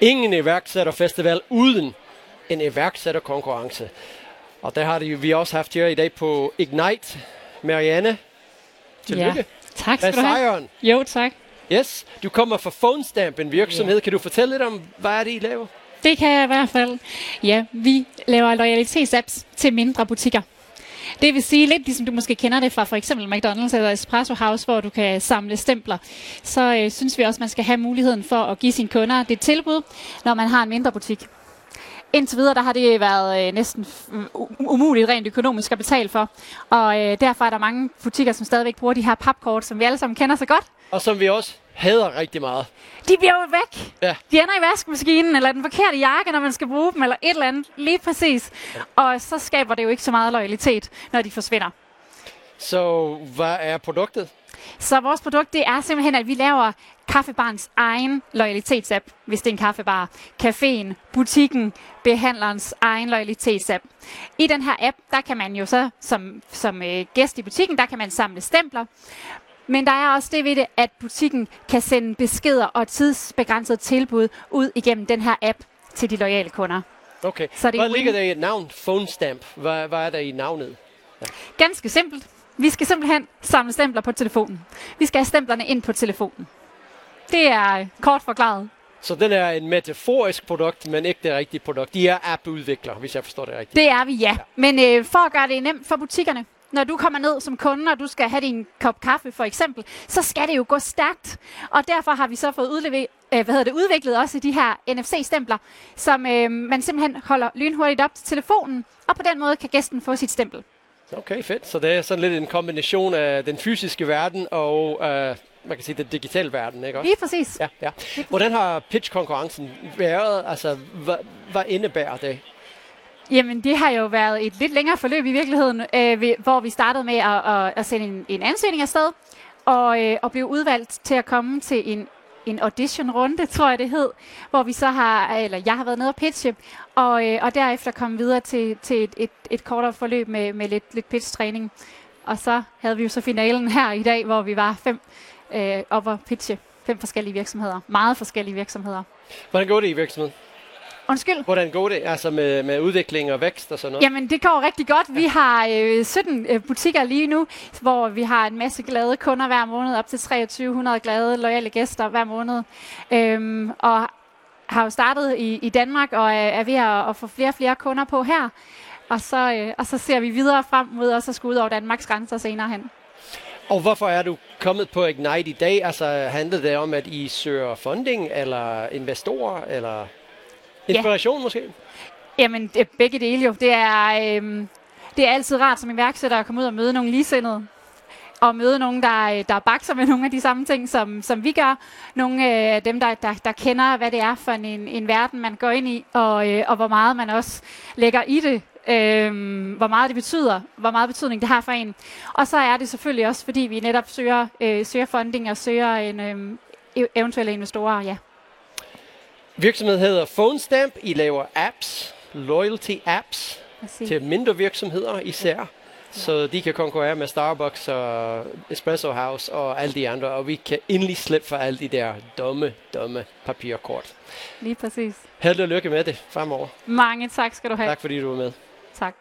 ingen iværksætterfestival uden en iværksætterkonkurrence. Og der har det, vi også haft her i dag på Ignite. Marianne, tillykke. Ja. Tak skal du have. Jo, tak. Yes, du kommer fra PhoneStamp, en virksomhed. Ja. Kan du fortælle lidt om, hvad er det, I laver? Det kan jeg i hvert fald. Ja, vi laver loyalitetsapps til mindre butikker. Det vil sige lidt ligesom du måske kender det fra for eksempel McDonald's eller Espresso House, hvor du kan samle stempler. Så øh, synes vi også, man skal have muligheden for at give sine kunder det tilbud, når man har en mindre butik. Indtil videre der har det været øh, næsten umuligt rent økonomisk at betale for. Og øh, derfor er der mange butikker, som stadigvæk bruger de her papkort, som vi alle sammen kender så godt. Og som vi også hader rigtig meget. De bliver jo væk. Ja. De ender i vaskemaskinen, eller den forkerte jakke, når man skal bruge dem, eller et eller andet. Lige præcis. Ja. Og så skaber det jo ikke så meget loyalitet, når de forsvinder. Så hvad er produktet? Så vores produkt, det er simpelthen, at vi laver kaffebarns egen loyalitetsapp, hvis det er en kaffebar. Caféen, butikken, behandlerens egen loyalitetsapp. I den her app, der kan man jo så som, som øh, gæst i butikken, der kan man samle stempler. Men der er også det ved det, at butikken kan sende beskeder og tidsbegrænset tilbud ud igennem den her app til de loyale kunder. Okay. Så det Hvad ligger der i et navn? Phone Stamp. Hvad, hvad er der i navnet? Ja. Ganske simpelt. Vi skal simpelthen samle stempler på telefonen. Vi skal have stemplerne ind på telefonen. Det er kort forklaret. Så den er en metaforisk produkt, men ikke det rigtige produkt. De er app-udviklere, hvis jeg forstår det rigtigt. Det er vi, ja. ja. Men øh, for at gøre det nemt for butikkerne, når du kommer ned som kunde, og du skal have din kop kaffe for eksempel, så skal det jo gå stærkt. Og derfor har vi så fået udlevet, øh, hvad hedder det, udviklet også de her NFC-stempler, som øh, man simpelthen holder lynhurtigt op til telefonen, og på den måde kan gæsten få sit stempel. Okay, fedt. Så det er sådan lidt en kombination af den fysiske verden og øh, man kan sige, den digitale verden, ikke også? Lige præcis. Ja, ja. Hvordan har pitch-konkurrencen været? Altså, hvad, hvad indebærer det? Jamen, det har jo været et lidt længere forløb i virkeligheden, øh, hvor vi startede med at, at, at sende en, en ansøgning afsted, og, øh, og blev udvalgt til at komme til en, en audition-runde, tror jeg det hed, hvor vi så har, eller jeg har været nede og pitche, og, øh, og derefter kom videre til, til et, et, et kortere forløb med, med lidt, lidt pitch-træning. Og så havde vi jo så finalen her i dag, hvor vi var fem øh, op og pitche fem forskellige virksomheder. Meget forskellige virksomheder. Hvordan går det i virksomheden? Undskyld? Hvordan går det altså med, med udvikling og vækst og sådan noget? Jamen, det går rigtig godt. Vi har øh, 17 øh, butikker lige nu, hvor vi har en masse glade kunder hver måned, op til 2300 glade, loyale gæster hver måned. Øhm, og har jo startet i, i Danmark og er, er ved at, at få flere og flere kunder på her. Og så, øh, og så ser vi videre frem mod også at skulle ud over Danmarks grænser senere hen. Og hvorfor er du kommet på Ignite i dag? Altså handler det om, at I søger funding, eller investorer, eller inspiration ja. måske? Jamen, det, begge dele jo. Det er, øhm, det er altid rart som iværksætter at komme ud og møde nogle ligesindede og møde nogen, der, der bakser med nogle af de samme ting, som, som vi gør. Nogle af dem, der, der, der kender, hvad det er for en, en verden, man går ind i, og, øh, og hvor meget man også lægger i det øh, hvor meget det betyder, hvor meget betydning det har for en. Og så er det selvfølgelig også, fordi vi netop søger, øh, søger funding og søger en, øh, eventuelle investorer, ja. Virksomheden hedder PhoneStamp. I laver apps, loyalty apps, til mindre virksomheder især. Så de kan konkurrere med Starbucks og Espresso House og alle de andre, og vi kan endelig slippe for alle de der dumme, dumme papirkort. Lige præcis. Held og lykke med det fremover. Mange tak skal du have. Tak fordi du var med. Tak.